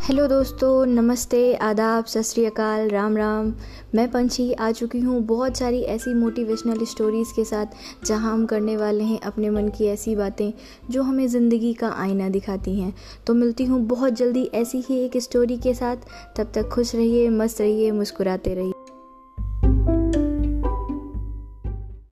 Hello दोस्तों, नमस्ते, आदाब, सत श्रीकाल राम राम। मैं पंछी आ चुकी हूँ बहुत सारी ऐसी मोटिवेशनल स्टोरीज़ के साथ, जहाँ हम करने वाले हैं अपने मन की ऐसी बातें, जो हमें ज़िंदगी का आईना दिखाती हैं। तो मिलती हूँ बहुत जल्दी ऐसी ही एक स्टोरी के साथ। तब तक खुश रहिए, मस्त रहिए, मुस्कुराते रहिए।